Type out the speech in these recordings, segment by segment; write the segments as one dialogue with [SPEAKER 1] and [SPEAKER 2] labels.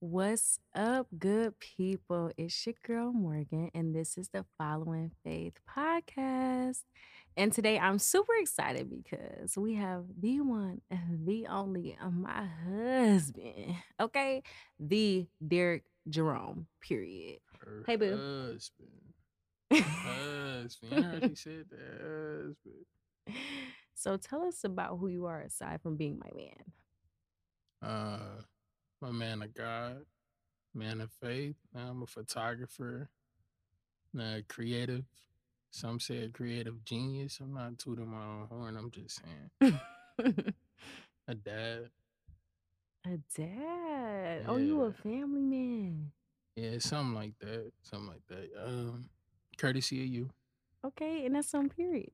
[SPEAKER 1] What's up, good people? It's your girl Morgan, and this is the Following Faith podcast. And today I'm super excited because we have the one and the only uh, my husband, okay? The Derick Jerome, period.
[SPEAKER 2] Her
[SPEAKER 1] Hey, boo.
[SPEAKER 2] husband. Husband. I heard she said that husband.
[SPEAKER 1] so tell us about who you are aside from being my man.
[SPEAKER 2] Uh, my man of God, man of faith. I'm a photographer, uh, creative. Some say a creative genius. I'm not tooting my own horn. I'm just saying a dad.
[SPEAKER 1] A dad. Oh, you a family man.
[SPEAKER 2] Yeah, something like that. Something like that. Um, courtesy of you.
[SPEAKER 1] Okay, and that's on period.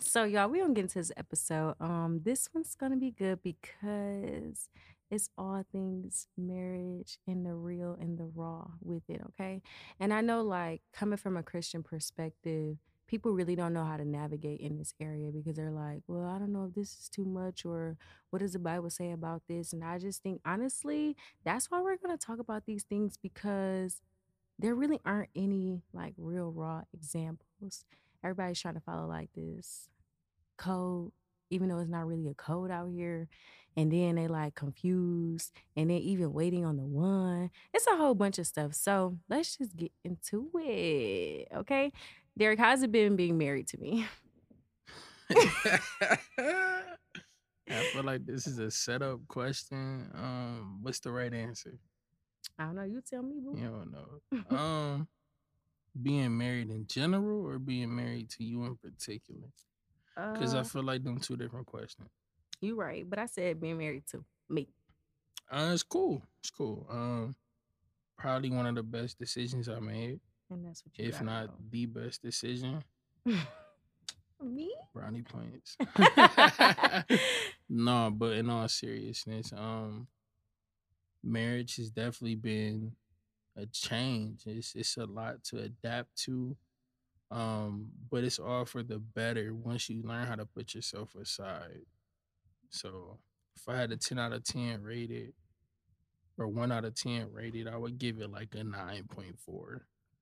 [SPEAKER 1] So y'all, we gonna get into this episode. Um, this one's gonna be good because it's all things marriage and the real and the raw with it, okay? And I know like coming from a Christian perspective, people really don't know how to navigate in this area because they're like, well, I don't know if this is too much or what does the Bible say about this? And I just think honestly, that's why we're gonna talk about these things because there really aren't any like real raw examples. Everybody's trying to follow like this code, even though it's not really a code out here. And then they like confused and then even waiting on the one. It's a whole bunch of stuff. So let's just get into it. Okay. Derick, how's it been being married to me?
[SPEAKER 2] I feel like this is a setup question. Um, what's the right answer?
[SPEAKER 1] I don't know. You tell me, boo.
[SPEAKER 2] You don't know. Um, being married in general or being married to you in particular? Because
[SPEAKER 1] Uh,
[SPEAKER 2] I feel like them two different questions.
[SPEAKER 1] you right. But I said being married to me.
[SPEAKER 2] Uh, it's cool. It's cool. Um, probably one of the best decisions I made,
[SPEAKER 1] And that's what you
[SPEAKER 2] if not the best decision.
[SPEAKER 1] me?
[SPEAKER 2] Brownie points. no, but in all seriousness, um, marriage has definitely been a change. It's it's a lot to adapt to. Um, but it's all for the better once you learn how to put yourself aside. So if I had a 10 out of 10 rated or one out of 10 rated, I would give it like a 9.4.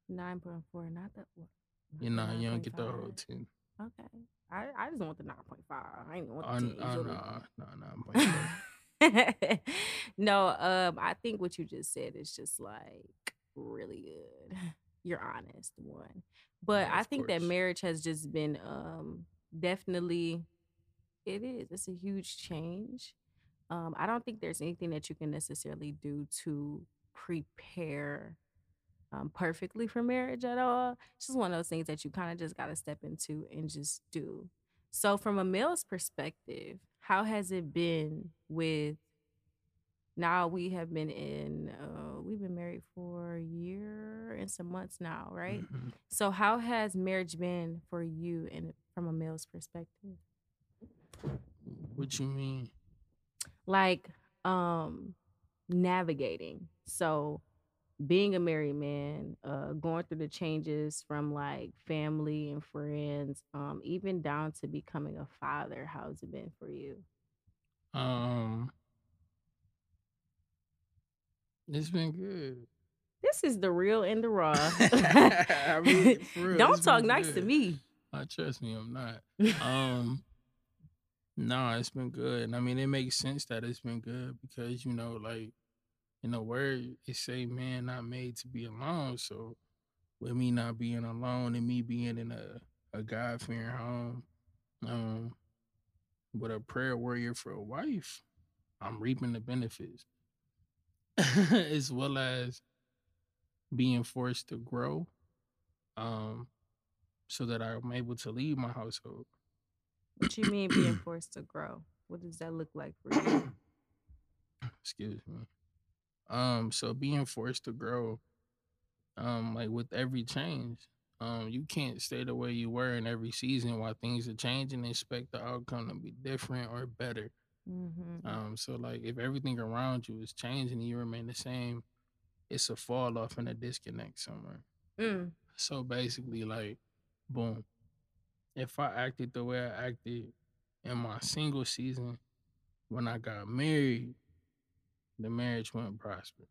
[SPEAKER 1] Nine point four, not that one.
[SPEAKER 2] You know, you don't get the whole 10.
[SPEAKER 1] Okay. I, I just want the nine point five. I ain't want the
[SPEAKER 2] n-
[SPEAKER 1] 10.
[SPEAKER 2] oh,
[SPEAKER 1] you
[SPEAKER 2] no,
[SPEAKER 1] know?
[SPEAKER 2] no,
[SPEAKER 1] no, um, I think what you just said is just like really good. You're honest, one. But
[SPEAKER 2] Yeah,
[SPEAKER 1] I think that marriage has just been um definitely it is. It's a huge change. Um, I don't think there's anything that you can necessarily do to prepare um, perfectly for marriage at all. It's just one of those things that you kind of just got to step into and just do. So, from a male's perspective, how has it been with now we have been in, uh, we've been married for a year and some months now, right?
[SPEAKER 2] Mhm.
[SPEAKER 1] So, how has marriage been for you and from a male's perspective?
[SPEAKER 2] What you mean?
[SPEAKER 1] like um navigating so being a married man uh going through the changes from like family and friends um even down to becoming a father how's it been for you
[SPEAKER 2] Um, it's been good.
[SPEAKER 1] This is the real and the raw
[SPEAKER 2] I mean, real,
[SPEAKER 1] don't talk nice to
[SPEAKER 2] good.
[SPEAKER 1] me
[SPEAKER 2] Uh, trust me, I'm not. Um, no, it's been good. And I mean, it makes sense that it's been good because you know, like in the word, it say man not made to be alone. So with me not being alone and me being in a a God fearing home, um, with a prayer warrior for a wife, I'm reaping the benefits, as well as being forced to grow, um, so that I'm able to leave my household.
[SPEAKER 1] what you mean being forced to grow what does that look like for you
[SPEAKER 2] Excuse me. Um, so being forced to grow, um, like with every change, um, you can't stay the way you were in every season while things are changing and expect the outcome to be different or better.
[SPEAKER 1] mm-hmm.
[SPEAKER 2] Um, so like if everything around you is changing and you remain the same, it's a fall off and a disconnect somewhere.
[SPEAKER 1] mm.
[SPEAKER 2] So basically, like, boom. If I acted the way I acted in my single season when I got married, the marriage wouldn't prosper.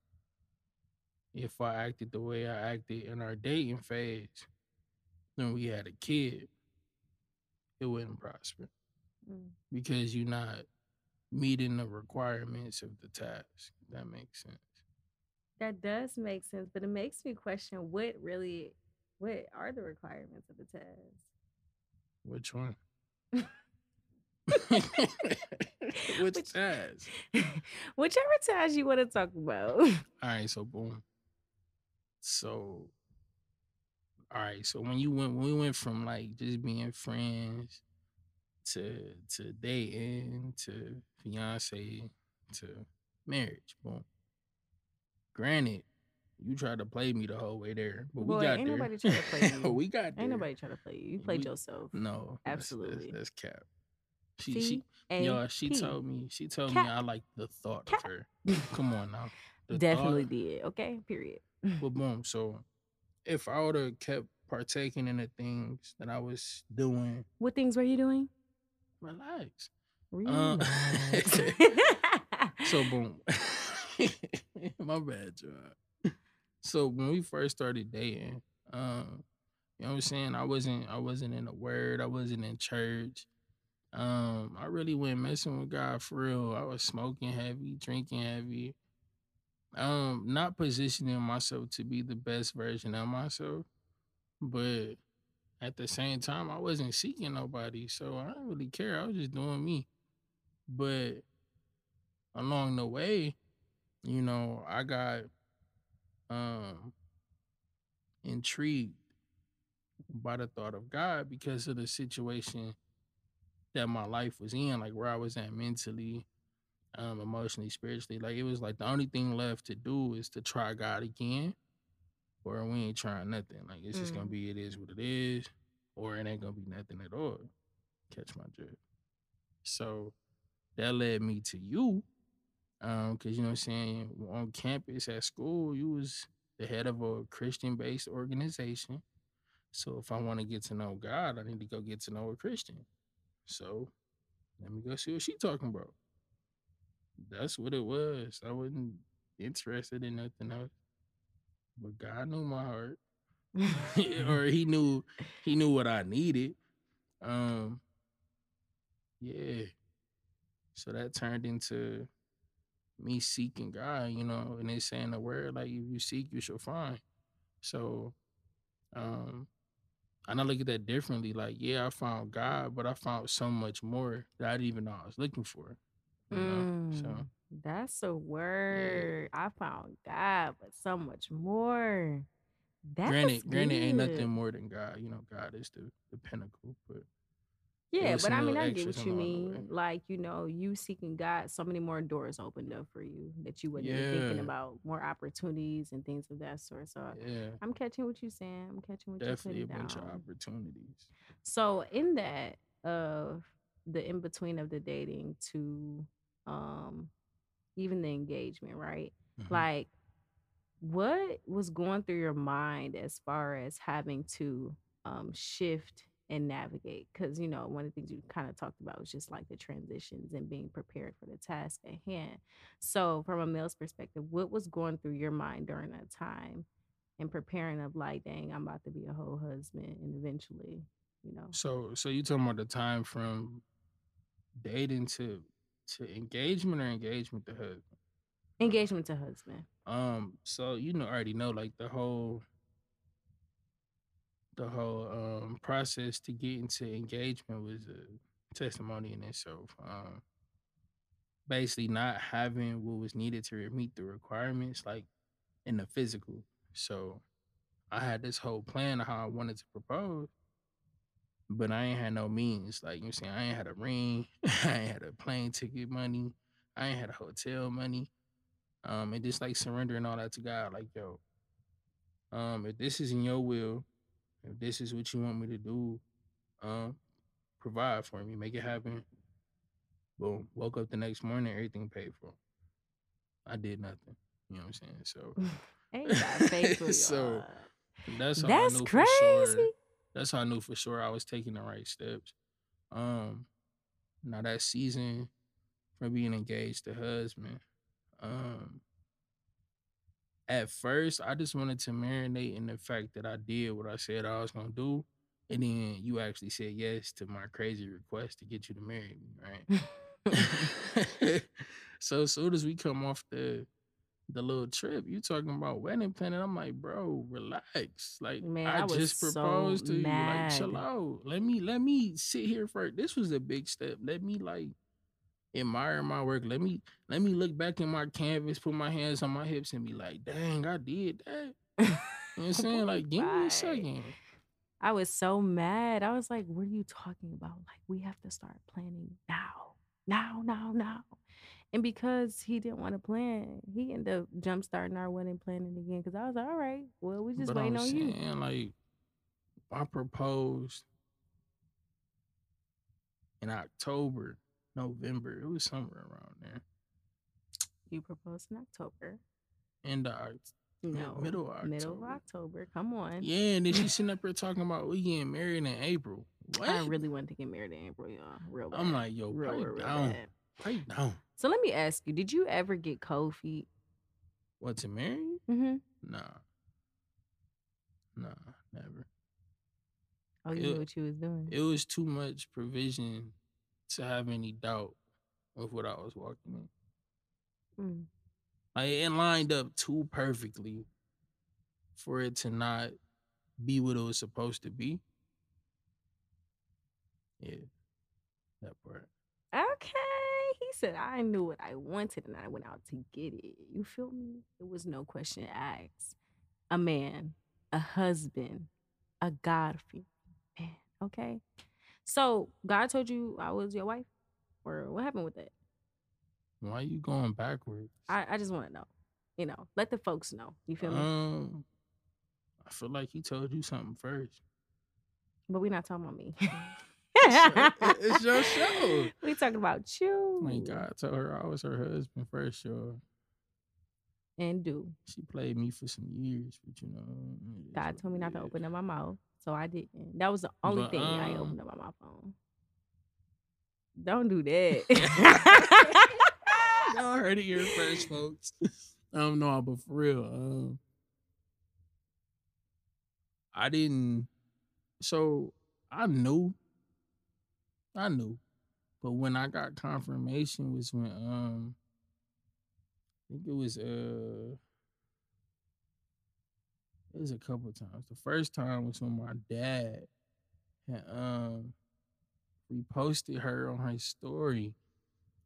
[SPEAKER 2] if I acted the way I acted in our dating phase, then we had a kid, it wouldn't prosper
[SPEAKER 1] Mm.
[SPEAKER 2] because you're not meeting the requirements of the task. That makes sense.
[SPEAKER 1] That does make sense, but it makes me question what really what are the requirements of the test?
[SPEAKER 2] Which one? Which
[SPEAKER 1] Which
[SPEAKER 2] task?
[SPEAKER 1] whichever task you want to talk about.
[SPEAKER 2] All right, so boom. So all right, so when you went when we went from like just being friends to to dating to fiance to marriage, boom. Granted, you tried to play me the whole way there, but we got
[SPEAKER 1] ain't
[SPEAKER 2] there.
[SPEAKER 1] nobody trying to play you.
[SPEAKER 2] we got there.
[SPEAKER 1] Ain't nobody trying to play you. You played
[SPEAKER 2] We-
[SPEAKER 1] yourself.
[SPEAKER 2] No,
[SPEAKER 1] Absolutely.
[SPEAKER 2] That's, that's cap. She she yo, she told me she told me I like the thought
[SPEAKER 1] Cap.
[SPEAKER 2] of her. Come on now. The
[SPEAKER 1] Definitely
[SPEAKER 2] thought-
[SPEAKER 1] did. Okay. Period.
[SPEAKER 2] But boom, so if I would have kept partaking in the things that I was doing,
[SPEAKER 1] What things were you doing?
[SPEAKER 2] relax.
[SPEAKER 1] Uh, relax.
[SPEAKER 2] So boom. My bad, Joe. So when we first started dating, um, you know what I'm saying? I wasn't I wasn't in the word, I wasn't in church. Um, I really went messing with God for real. I was smoking heavy, drinking heavy. Um, not positioning myself to be the best version of myself, but at the same time, I wasn't seeking nobody, so I didn't really care. I was just doing me. But along the way, you know, I got um intrigued by the thought of God because of the situation that my life was in, like where I was at mentally, um, emotionally, spiritually. Like it was like the only thing left to do is to try God again, or we ain't trying nothing. Like it's just gonna
[SPEAKER 1] Mm.
[SPEAKER 2] be it is what it is, or it ain't gonna be nothing at all. Catch my drift. So that led me to you. Um, cause you know what I'm saying, on campus at school, you was the head of a Christian based organization. So if I want to get to know God, I need to go get to know a Christian. So let me go see what she talking about. That's what it was. I wasn't interested in nothing else. But God knew my heart. or he knew he knew what I needed. Um yeah. So that turned into me seeking God, you know, and they saying the word like if you seek, you shall find. So um and I look at that differently. Like, yeah, I found God, but I found so much more that I didn't even know I was looking for. You know? So
[SPEAKER 1] Mm, that's a word. I found God, but so much more. That's
[SPEAKER 2] granted, granted ain't nothing more than God. You know, God is the, the pinnacle, but
[SPEAKER 1] Yeah, but I mean, I get what you mean. Like, you know, you seeking God, so many more doors opened up for you that you wouldn't be thinking about, more opportunities and things of that sort. So
[SPEAKER 2] yeah,
[SPEAKER 1] I'm catching what you're saying. I'm catching what
[SPEAKER 2] definitely
[SPEAKER 1] you're putting down.
[SPEAKER 2] Definitely a bunch of opportunities.
[SPEAKER 1] So in that of the in between of the dating to um even the engagement, right?
[SPEAKER 2] Mhm.
[SPEAKER 1] Like what was going through your mind as far as having to um shift and navigate because you know one of the things you kind of talked about was just like the transitions and being prepared for the task at hand so from a male's perspective what was going through your mind during that time and preparing of like dang i'm about to be a whole husband and eventually you know
[SPEAKER 2] So, so you talking about the time from dating to to engagement or engagement to husband?
[SPEAKER 1] engagement to husband
[SPEAKER 2] Um, so you know already know like the whole the whole um process to get into engagement was a testimony in itself. Um basically not having what was needed to meet the requirements like in the physical. So I had this whole plan of how I wanted to propose, but I ain't had no means. Like you know saying, I ain't had a ring, I ain't had a plane ticket money, I ain't had a hotel money. Um, and just like surrendering all that to God, like yo, um, if this is in your will, if this is what you want me to do, um, provide for me, make it happen. Boom. Woke up the next morning, everything paid for. I did nothing. You know what I'm saying? So
[SPEAKER 1] ain't that faithful
[SPEAKER 2] So, that's how
[SPEAKER 1] that's
[SPEAKER 2] I knew
[SPEAKER 1] crazy
[SPEAKER 2] for sure. That's how I knew for sure I was taking the right steps. Um, now that season from being engaged to husband, um, at first I just wanted to marinate in the fact that I did what I said I was gonna do. And then you actually said yes to my crazy request to get you to marry me, right? so as soon as we come off the the little trip, you talking about wedding planning. I'm like, bro, relax. Like
[SPEAKER 1] Man,
[SPEAKER 2] I
[SPEAKER 1] I
[SPEAKER 2] just
[SPEAKER 1] so
[SPEAKER 2] proposed to you. Like, chill out. Let me let me sit here first. This was a big step. Let me like admire my work. Let me let me look back in my canvas, put my hands on my hips, and be like, dang, I did that. You know what I'm saying? Like, give me a second.
[SPEAKER 1] I was so mad. I was like, what are you talking about? Like, we have to start planning now. Now, now, now. And because he didn't want to plan, he ended up jump starting our wedding planning again. Cause I was like, all right, well, we just
[SPEAKER 2] But
[SPEAKER 1] waiting
[SPEAKER 2] I'm
[SPEAKER 1] on you.
[SPEAKER 2] saying, like, I proposed in October, November. It was somewhere around there.
[SPEAKER 1] You proposed in October.
[SPEAKER 2] Of Oct-
[SPEAKER 1] No.
[SPEAKER 2] middle of
[SPEAKER 1] Middle of
[SPEAKER 2] October.
[SPEAKER 1] October. Come on.
[SPEAKER 2] Yeah, and then she sitting up here talking about we getting married in April. What?
[SPEAKER 1] I really wanted to get married in April, y'all. Real bad.
[SPEAKER 2] I'm like, yo,
[SPEAKER 1] real,
[SPEAKER 2] pipe
[SPEAKER 1] real, real
[SPEAKER 2] down. Pipe down.
[SPEAKER 1] So let me ask you, did you ever get cold feet?
[SPEAKER 2] What to marry?
[SPEAKER 1] Mm-hmm.
[SPEAKER 2] Nah. Nah, never.
[SPEAKER 1] Oh, you
[SPEAKER 2] It-
[SPEAKER 1] knew what you was doing.
[SPEAKER 2] It was too much provision to have any doubt of what I was walking in.
[SPEAKER 1] Mm.
[SPEAKER 2] Like it lined up too perfectly for it to not be what it was supposed to be. Yeah. That part.
[SPEAKER 1] Okay. He said, I knew what I wanted and I went out to get it. You feel me? It was no question asked. A man, a husband, a God fearing man. Okay. So God told you I was your wife? Or what happened with that?
[SPEAKER 2] Why are you going backwards?
[SPEAKER 1] I, I just want to know. You know, let the folks know. You feel me?
[SPEAKER 2] Um I feel like he told you something first.
[SPEAKER 1] But we're not talking about me.
[SPEAKER 2] your- it's your show.
[SPEAKER 1] We talking about you.
[SPEAKER 2] My God told her I was her husband first, sure.
[SPEAKER 1] And do.
[SPEAKER 2] She played me for some years, but you know.
[SPEAKER 1] God told me not to open up my mouth, so I didn't. That was the only
[SPEAKER 2] But,
[SPEAKER 1] thing I
[SPEAKER 2] um,
[SPEAKER 1] opened up on my phone. Don't do that.
[SPEAKER 2] Y'all heard it here first, folks. Um, no, but for real, um, I didn't. So I knew, I knew, but when I got confirmation was when um, I think it was uh, it was a couple times. The first time was when my dad had um reposted her on her story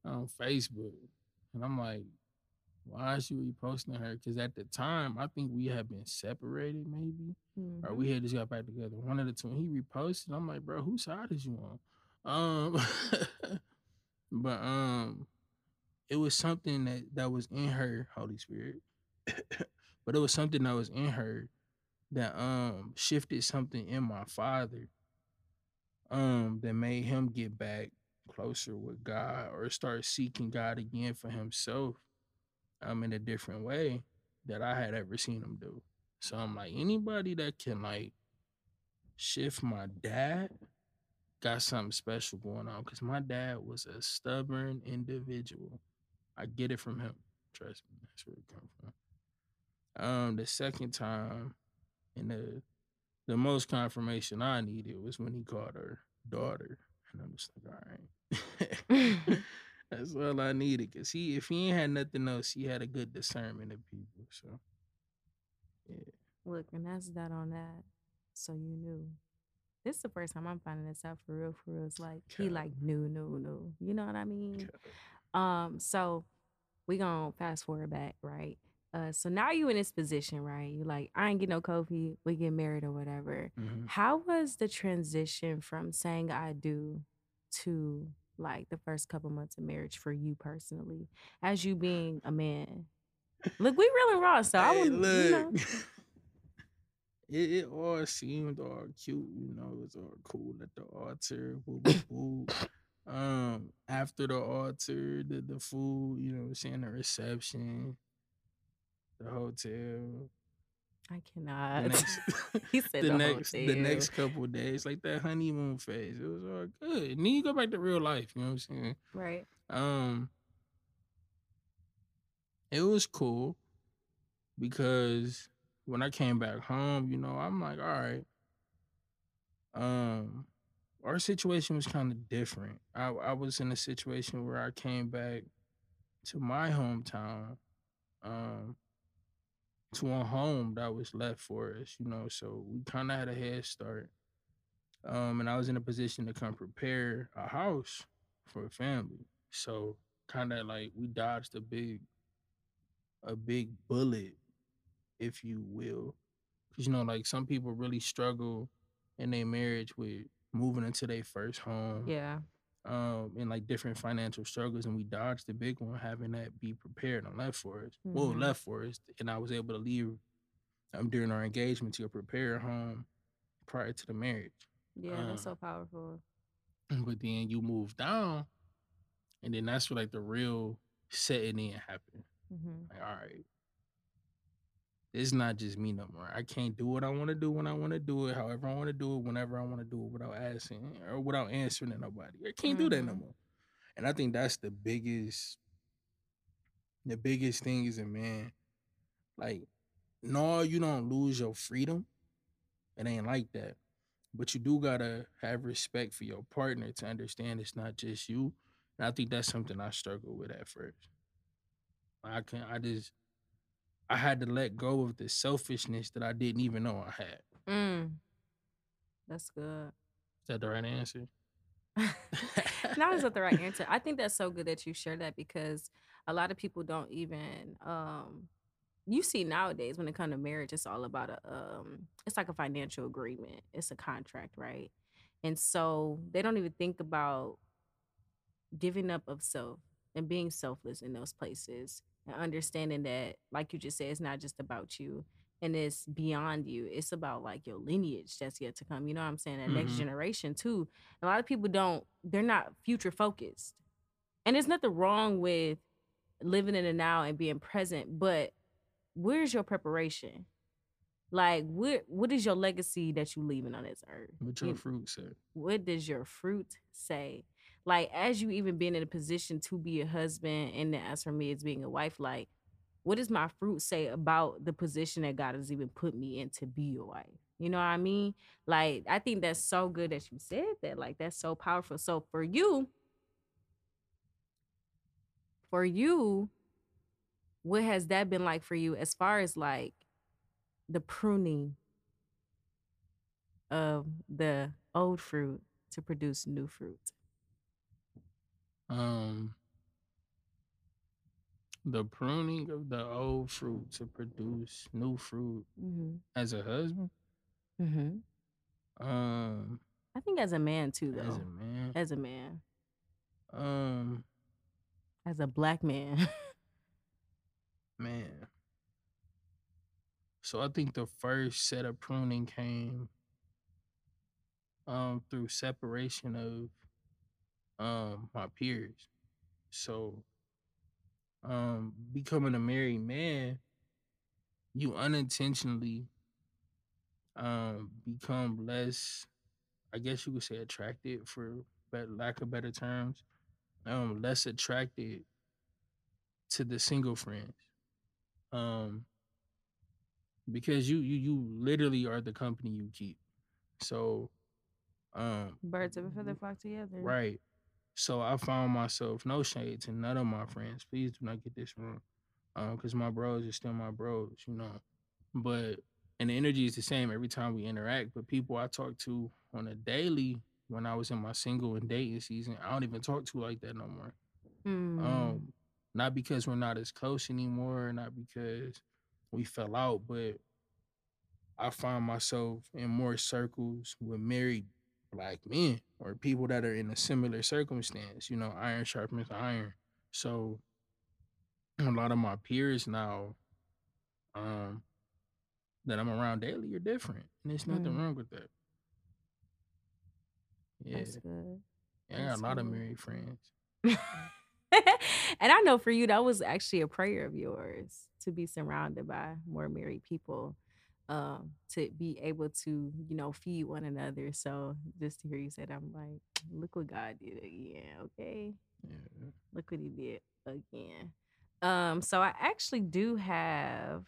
[SPEAKER 2] on Facebook. And I'm like, why is she reposting her? Because at the time, I think we had been separated, maybe, or
[SPEAKER 1] Mhm.
[SPEAKER 2] we had just got back together. One of the two. He reposted. I'm like, bro, whose side is you on? Um, but um, it was something that that was in her, Holy Spirit. but it was something that was in her that um shifted something in my father um that made him get back closer with God or start seeking God again for himself um in a different way that I had ever seen him do. So I'm like anybody that can like shift my dad got something special going on cuz my dad was a stubborn individual. I get it from him. Trust me, that's where it comes from. Um the second time and the the most confirmation I needed was when he called her daughter. And I'm just like, all right. That's all I needed. Cause he if he ain't had nothing else, he had a good discernment of people. So yeah.
[SPEAKER 1] Look, and that's that on that. So you knew. This is the first time I'm finding this out for real. For real, it's like he like knew, knew, knew. You know what I mean? Um, so we gonna fast forward back, right? Uh, so now you in this position, right? You like, I ain't get no Kofi, we get married or whatever.
[SPEAKER 2] Mhm.
[SPEAKER 1] How was the transition from saying I do to like the first couple months of marriage for you personally, as you being a man? Look, we real and raw, so I
[SPEAKER 2] Hey,
[SPEAKER 1] wouldn't, you know.
[SPEAKER 2] it, it all seemed all cute, you know, it was all cool at the altar. Woo, woo, woo. um, after the altar, the, the food, you know, saying the reception, the hotel.
[SPEAKER 1] I
[SPEAKER 2] The
[SPEAKER 1] cannot.
[SPEAKER 2] next,
[SPEAKER 1] he said
[SPEAKER 2] the
[SPEAKER 1] the,
[SPEAKER 2] next, the next couple of days, like that honeymoon phase, it was all good. And then you go back to real life, you know what I'm saying?
[SPEAKER 1] right.
[SPEAKER 2] Um, it was cool, because when I came back home, you know, I'm like, all right, um, our situation was kind of different. I I was in a situation where I came back to my hometown, um, to a home that was left for us, you know, so we kind of had a head start. Um, and I was in a position to come prepare a house for a family. So kind of like we dodged a big a big bullet, if you will. Cause you know, like some people really struggle in their marriage with moving into their first home,
[SPEAKER 1] Yeah.
[SPEAKER 2] Um, and like different financial struggles, and we dodged the big one, having that be prepared and left for us. Well,
[SPEAKER 1] Mhm.
[SPEAKER 2] left for us, and I was able to leave um during our engagement to prepare a home prior to the marriage.
[SPEAKER 1] Yeah, that's
[SPEAKER 2] Um,
[SPEAKER 1] so powerful.
[SPEAKER 2] but then you move down, and then that's where like the real setting in happened.
[SPEAKER 1] Mhm.
[SPEAKER 2] Like, all right, it's not just me no more. I can't do what I want to do when I want to do it, however I want to do it, whenever I want to do it, without asking or without answering to nobody. I can't do that no
[SPEAKER 1] Mhm.
[SPEAKER 2] more. And I think that's the biggest, the biggest thing is a man. Like, no, you don't lose your freedom. It ain't like that. But you do gotta have respect for your partner to understand it's not just you. And I think that's something I struggled with at first. I can't. I just I had to let go of the selfishness that I didn't even know I had.
[SPEAKER 1] Mm, that's good.
[SPEAKER 2] Is that the right answer?
[SPEAKER 1] Now is that the right answer? I think that's so good that you share that because a lot of people don't even um you see nowadays when it comes to marriage, it's all about a um it's like a financial agreement. It's a contract, right? And so they don't even think about giving up of self and being selfless in those places and understanding that like you just said it's not just about you and it's beyond you it's about like your lineage that's yet to come you know what i'm saying that next
[SPEAKER 2] hmm
[SPEAKER 1] generation too. A lot of people don't they're not future focused. And there's nothing wrong with living in the now and being present but where's your preparation? Like what what is your legacy that you leaving on this earth?
[SPEAKER 2] What your
[SPEAKER 1] You-
[SPEAKER 2] fruit said.
[SPEAKER 1] what does your fruit say? Like, as you even being in a position to be a husband, and as for me, as being a wife, like, what does my fruit say about the position that God has even put me in to be a wife? You know what I mean? Like, I think that's so good that you said that. Like, that's so powerful. So for you, for you, what has that been like for you as far as like the pruning of the old fruit to produce new fruit?
[SPEAKER 2] Um the pruning of the old fruit to produce new fruit
[SPEAKER 1] Mm-hmm.
[SPEAKER 2] as a husband.
[SPEAKER 1] Mm-hmm.
[SPEAKER 2] Um
[SPEAKER 1] I think as a man too, though.
[SPEAKER 2] as a man.
[SPEAKER 1] As a man,
[SPEAKER 2] Um
[SPEAKER 1] as a black man.
[SPEAKER 2] man. So I think the first set of pruning came um through separation of um my peers. So um becoming a married man, you unintentionally um become less I guess you could say attracted for lack of better terms. Um less attracted to the single friends. Um because you you you literally are the company you keep. So um
[SPEAKER 1] Birds of a feather flock together.
[SPEAKER 2] Right. So I found myself no shade to none of my friends. Please do not get this wrong. Um, because my bros are still my bros, you know. But and the energy is the same every time we interact. But people I talk to on a daily when I was in my single and dating season, I don't even talk to like that no more.
[SPEAKER 1] Mm.
[SPEAKER 2] Um, not because we're not as close anymore, not because we fell out, but I find myself in more circles with married black men or people that are in a similar circumstance. You know, iron sharpens iron. So a lot of my peers now, um, that I'm around daily are different. And there's nothing
[SPEAKER 1] Mm.
[SPEAKER 2] wrong with that. Yeah.
[SPEAKER 1] That's good.
[SPEAKER 2] yeah I got
[SPEAKER 1] that's
[SPEAKER 2] a lot of married friends.
[SPEAKER 1] and I know for you, that was actually a prayer of yours to be surrounded by more married people, um, to be able to, you know, feed one another. So just to hear you that, I'm like, look what God did again. Okay.
[SPEAKER 2] Yeah.
[SPEAKER 1] Look what he did again. Um, so I actually do have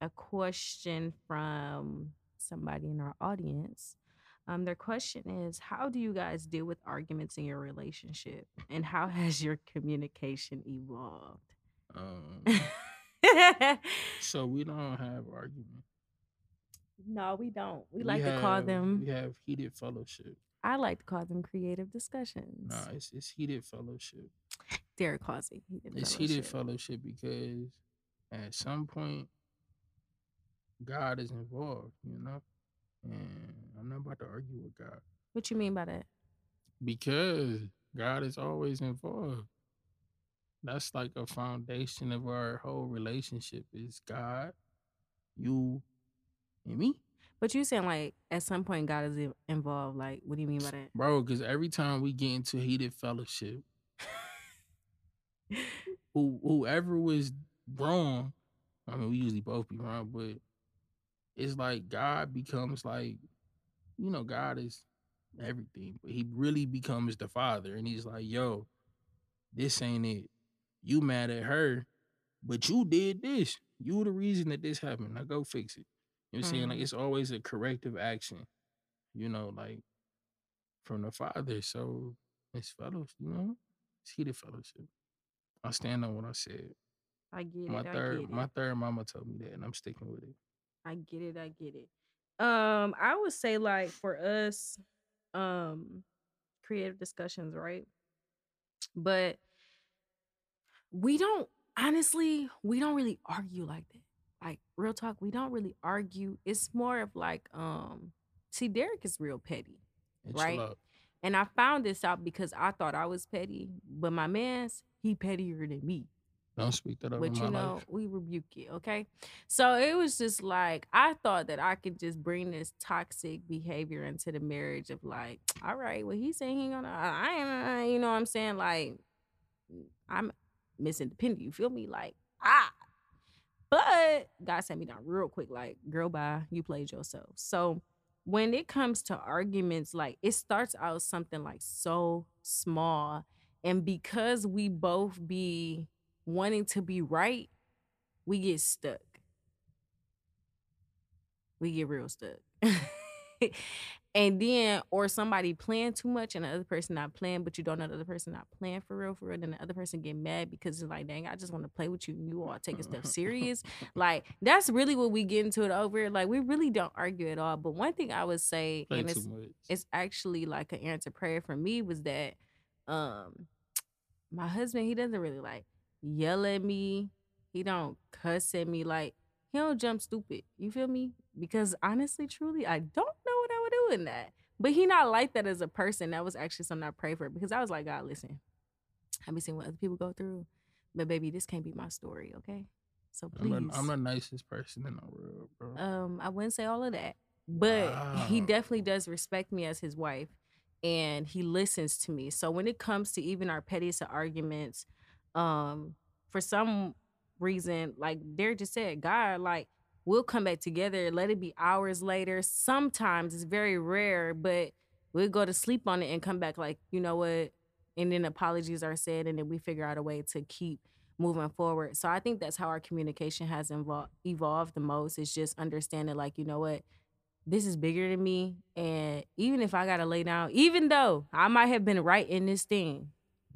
[SPEAKER 1] a question from somebody in our audience. Um, their question is How do you guys deal with arguments in your relationship? And how has your communication evolved?
[SPEAKER 2] Um, so we don't have argument.
[SPEAKER 1] No, we don't. We
[SPEAKER 2] We
[SPEAKER 1] like to call them,
[SPEAKER 2] we have heated fellowship.
[SPEAKER 1] I like to call them creative
[SPEAKER 2] Nah,
[SPEAKER 1] discussions.
[SPEAKER 2] it's it's heated fellowship.
[SPEAKER 1] Derick calls it heated
[SPEAKER 2] It's heated
[SPEAKER 1] fellowship.
[SPEAKER 2] fellowship because at some point God is involved, you know? And I'm not about to argue with God.
[SPEAKER 1] What you mean by that?
[SPEAKER 2] Because God is always involved. That's like a foundation of our whole relationship is God, you, and me.
[SPEAKER 1] But you saying like at some point God is involved. Like, what do you mean by that?
[SPEAKER 2] Bro, because every time we get into heated fellowship, who whoever was wrong, I mean, we usually both be wrong, but it's like God becomes like, you know, God is everything, but he really becomes the father. And he's like, yo, this ain't it. You mad at her, but you did this. You the reason that this happened. Now go fix it. You know what I'm saying? Like it's always a corrective action, you know, like from the father. So it's fellowship, you know, it's heated fellowship. I stand on what I said.
[SPEAKER 1] I get
[SPEAKER 2] My
[SPEAKER 1] it. I
[SPEAKER 2] third, my third mama told me that, and I'm sticking with it.
[SPEAKER 1] I get it. I get it. Um, I would say like for us, um, creative discussions, right? But we don't honestly, we don't really argue like that. Like real talk, we don't really argue. It's more of like, um, see, Derick is real petty,
[SPEAKER 2] And
[SPEAKER 1] right?
[SPEAKER 2] out.
[SPEAKER 1] And I found this out because I thought I was petty, but my man's he pettier than me.
[SPEAKER 2] Don't speak that over
[SPEAKER 1] But you know,
[SPEAKER 2] life.
[SPEAKER 1] we rebuke it, okay? So it was just like I thought that I could just bring this toxic behavior into the marriage of like, all right, well, he's saying he gonna, I ain't, you know what I'm saying? Like, I'm Miss Independent, you feel me? Like, ah. But God sent me down real quick, like, girl, bye, you played yourself. So when it comes to arguments, like it starts out something like so small. And because we both be wanting to be right, we get stuck. We get real stuck. and then, or somebody playing too much and the other person not playing, but you don't know the other person not playing for real, for real. Then the other person get mad because it's like, dang, I just want to play with you and you all taking stuff serious. Like, that's really what we get into it over. Like, we really don't argue at all. But one thing I would say,
[SPEAKER 2] Play
[SPEAKER 1] and it's it's actually like an answer prayer for me was that um my husband he doesn't really like yell at me he don't cuss at me like he don't jump stupid you feel me because honestly truly i don't know what i would do in that but he not like that as a person that was actually something i prayed for because i was like god listen i be seeing what other people go through but baby this can't be my story okay so please
[SPEAKER 2] I'm the, I'm the nicest person in the world, bro.
[SPEAKER 1] um, I wouldn't say all of that, but he definitely does respect me as his wife, and he listens to me. So when it comes to even our pettiest of arguments, um, for some reason, like Derick just said, God, like we'll come back together. Let it be hours later. Sometimes it's very rare, but we'll go to sleep on it and come back like, you know what? And then apologies are said, and then we figure out a way to keep moving forward. So I think that's how our communication has evolved the most. Is just understanding, like, you know what, this is bigger than me, and even if I gotta lay down, even though I might have been right in this thing?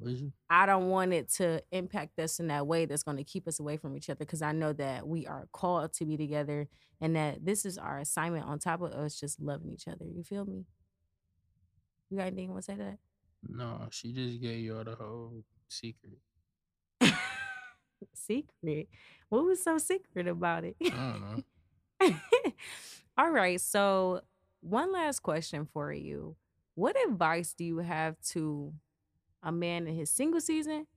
[SPEAKER 2] Mm-hmm.
[SPEAKER 1] I don't want it to impact us in that way that's going to keep us away from each other because I know that we are called to be together and that this is our assignment on top of us just loving each other. You feel me? You got anything you want to say to that?
[SPEAKER 2] No, she just gave y'all the whole secret.
[SPEAKER 1] secret. What was so secret about it?
[SPEAKER 2] I don't know.
[SPEAKER 1] All right. So, one last question for you. What advice do you have to a man in his single season,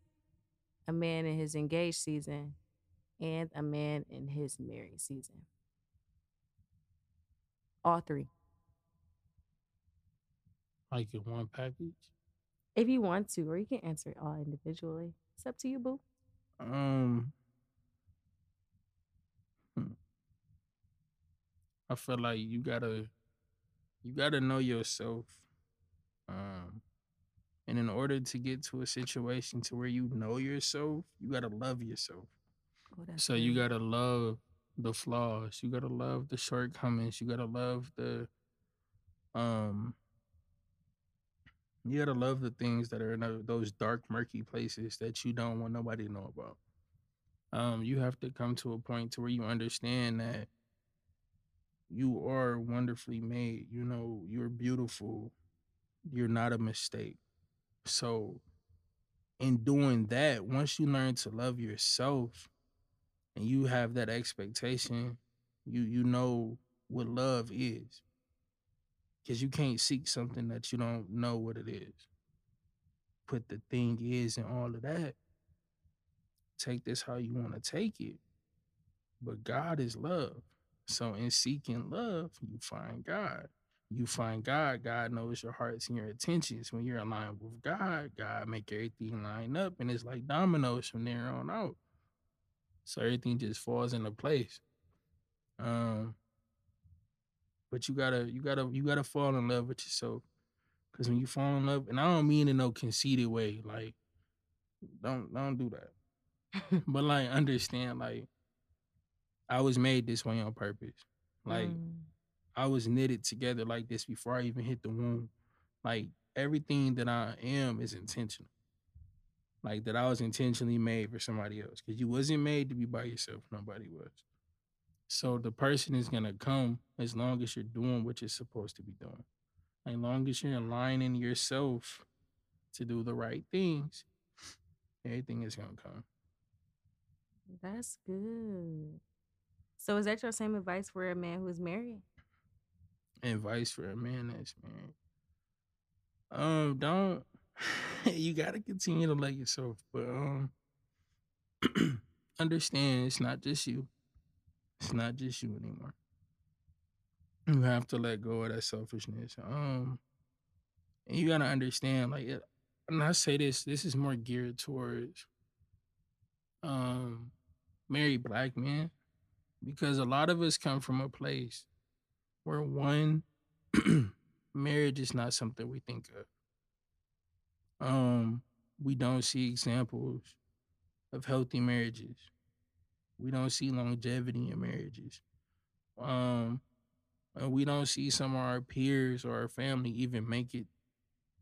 [SPEAKER 1] a man in his engaged season, and a man in his married season? All three.
[SPEAKER 2] Like in one package.
[SPEAKER 1] If you want to, or you can answer it all individually. It's up to you, boo.
[SPEAKER 2] Um, hmm. I feel like you gotta, you gotta know yourself. Um, and in order to get to a situation to where you know yourself, you gotta love yourself.
[SPEAKER 1] Oh,
[SPEAKER 2] So you gotta love the flaws. You gotta love the shortcomings. You gotta love the um. You gotta love the things that are in those dark, murky places that you don't want nobody to know about. Um, you have to come to a point to where you understand that you are wonderfully made. You know, you're beautiful. You're not a mistake. So, in doing that, once you learn to love yourself and you have that expectation, you you know what love is. Because you can't seek something that you don't know what it is. Put the thing is and all of that. Take this how you want to take it. But God is love. So in seeking love, you find God. You find God. God knows your hearts and your intentions. When you're aligned with God, God make everything line up, and it's like dominoes from there on out. So everything just falls into place. Um, but you gotta, you gotta, you gotta fall in love with yourself. Cause when you fall in love, and I don't mean in no conceited way, like don't don't do that. But like understand, like I was made this way on purpose. Like
[SPEAKER 1] Mm.
[SPEAKER 2] I was knitted together like this before I even hit the womb. Like everything that I am is intentional. Like that I was intentionally made for somebody else. Cause you wasn't made to be by yourself. Nobody was. So the person is gonna come as long as you're doing what you're supposed to be doing. As long as you're aligning yourself to do the right things, everything is gonna come.
[SPEAKER 1] That's good. So is that your same advice for a man who's married?
[SPEAKER 2] Advice for a man that's married. Um, don't you gotta continue to like yourself, but um understand it's not just you. It's not just you anymore. You have to let go of that selfishness. Um and you gotta understand, like it, and I say this, this is more geared towards um married black men. Because a lot of us come from a place where one marriage is not something we think of. Um, we don't see examples of healthy marriages. We don't see longevity in marriages. Um, and we don't see some of our peers or our family even make it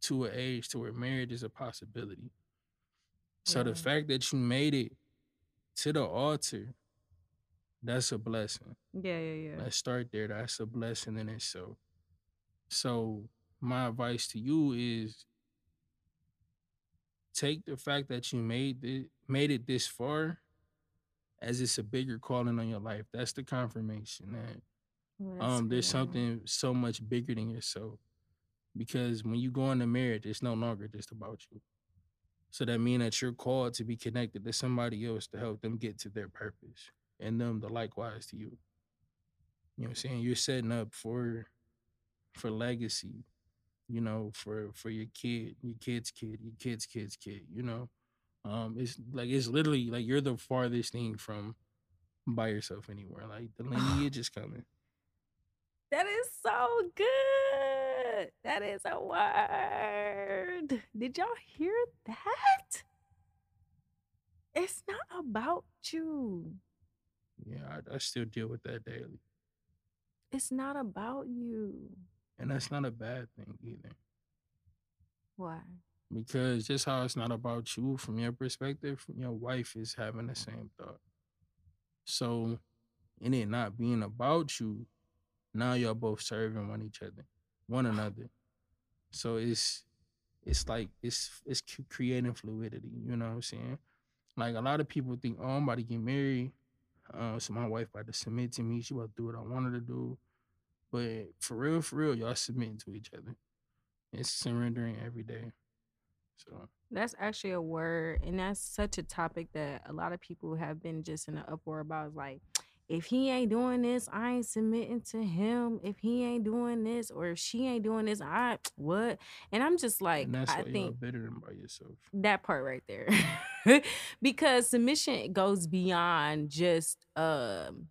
[SPEAKER 2] to an age to where marriage is a possibility. So the fact that you made it to the altar, that's a blessing.
[SPEAKER 1] Yeah, yeah, yeah.
[SPEAKER 2] Let's start there. That's a blessing in itself. So my advice to you is take the fact that you made it made it this far as it's a bigger calling on your life. That's the confirmation that
[SPEAKER 1] Well,
[SPEAKER 2] um there's
[SPEAKER 1] good.
[SPEAKER 2] something so much bigger than yourself. Because when you go into marriage, it's no longer just about you. So that means that you're called to be connected to somebody else to help them get to their purpose and them to likewise to you. You know what I'm saying? You're setting up for for legacy, you know, for for your kid, your kid's kid, your kid's kid's kid, you know. Um it's like it's literally like you're the farthest thing from by yourself anywhere. Like the lineage is coming.
[SPEAKER 1] That is so good. That is a word. Did y'all hear that? It's not about you.
[SPEAKER 2] Yeah, I, I still deal with that daily.
[SPEAKER 1] It's not about you.
[SPEAKER 2] And that's not a bad thing either.
[SPEAKER 1] Why?
[SPEAKER 2] Because just how it's not about you from your perspective, your wife is having the same thought. So, in it not being about you, now y'all both serving one each other, one another. So it's it's like it's it's creating fluidity. You know what I'm saying? Like a lot of people think, oh, I'm about to get married, uh, so my wife about to submit to me. She about to do what I wanted to do. But for real, for real, y'all submitting to each other. It's surrendering every day. So
[SPEAKER 1] That's actually a word, and that's such a topic that a lot of people have been just in an uproar about. Like, if he ain't doing this, I ain't submitting to him. If he ain't doing this, or if she ain't doing this, I what? And I'm just like, I think
[SPEAKER 2] better than by yourself.
[SPEAKER 1] that part right there, because submission goes beyond just um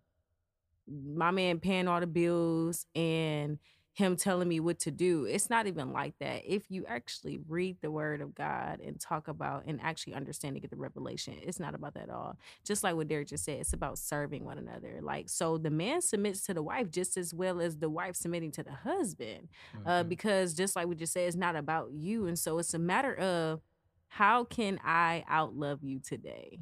[SPEAKER 1] my man paying all the bills and him telling me what to do. It's not even like that. If you actually read the word of God and talk about and actually understand to get the revelation, it's not about that at all. Just like what Derick just said, it's about serving one another. Like, so the man submits to the wife just as well as the wife submitting to the husband. Uh,
[SPEAKER 2] Mhm.
[SPEAKER 1] because just like we just said, it's not about you. And so it's a matter of how can I outlove you today?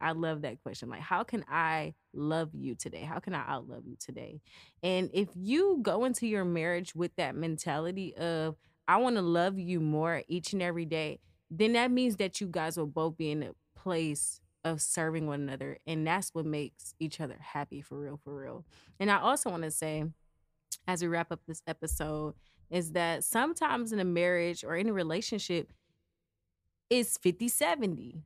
[SPEAKER 1] I love that question. Like, how can I love you today? How can I outlove you today? And if you go into your marriage with that mentality of, I want to love you more each and every day, then that means that you guys will both be in a place of serving one another. And that's what makes each other happy for real, for real. And I also want to say, as we wrap up this episode, is that sometimes in a marriage or in a relationship, it's 50 70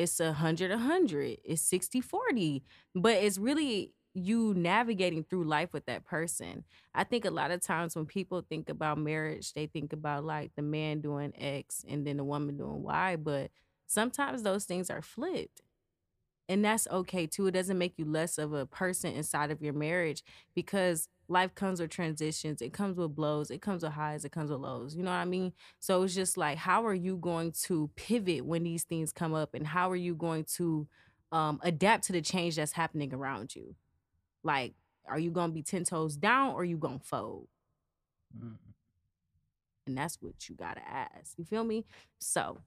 [SPEAKER 1] it's a hundred a hundred it's 60 40 but it's really you navigating through life with that person i think a lot of times when people think about marriage they think about like the man doing x and then the woman doing y but sometimes those things are flipped and that's okay too. It doesn't make you less of a person inside of your marriage because life comes with transitions. It comes with blows. It comes with highs. It comes with lows. You know what I mean? So it's just like, how are you going to pivot when these things come up? And how are you going to um, adapt to the change that's happening around you? Like, are you going to be 10 toes down or you going to fold?
[SPEAKER 2] Mm.
[SPEAKER 1] And that's what you got to ask. You feel me? So,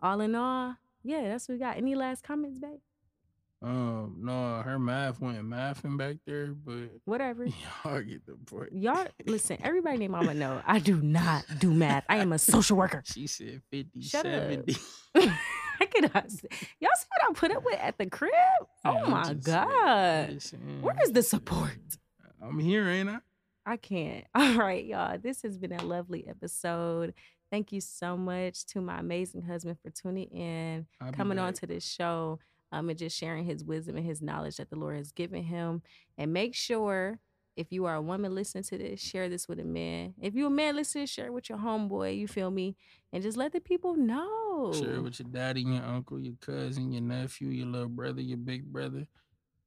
[SPEAKER 1] all in all, yeah, that's what we got. Any last comments, babe?
[SPEAKER 2] Um, no, her math went mathing back there, but
[SPEAKER 1] Whatever.
[SPEAKER 2] y'all get the point.
[SPEAKER 1] Y'all listen, everybody named mama know I do not do math. I am a social worker.
[SPEAKER 2] She said 50,
[SPEAKER 1] Shut up.
[SPEAKER 2] 70.
[SPEAKER 1] I cannot say- Y'all see what I put up with at the crib?
[SPEAKER 2] Yeah,
[SPEAKER 1] Oh my God.
[SPEAKER 2] saying,
[SPEAKER 1] Where is the support?
[SPEAKER 2] I'm here, ain't I?
[SPEAKER 1] I can't. All right, y'all. This has been a lovely episode. Thank you so much to my amazing husband for tuning in, coming on to this show, um, and just sharing his wisdom and his knowledge that the Lord has given him. And make sure if you are a woman listening to this, share this with a man. If you're a man listening, share it with your homeboy. You feel me? And just let the people know.
[SPEAKER 2] Share it with your daddy, your uncle, your cousin, your nephew, your little brother, your big brother,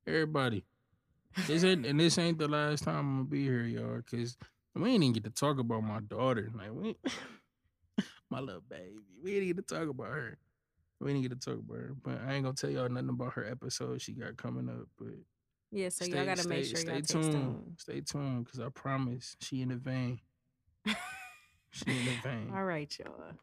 [SPEAKER 2] everybody. This ain't, and this ain't the last time I'm gonna be here, y'all, because we ain't even get to talk about my daughter. Like we, my little baby, we ain't get to talk about her. We didn't get to talk about her, but I ain't gonna tell y'all nothing about her episode she got coming up. But
[SPEAKER 1] yeah, so y'all gotta make sure
[SPEAKER 2] stay
[SPEAKER 1] y'all stay
[SPEAKER 2] tuned,
[SPEAKER 1] tuned.
[SPEAKER 2] stay tuned, because I promise she in the vein. she in the vein.
[SPEAKER 1] All right, y'all.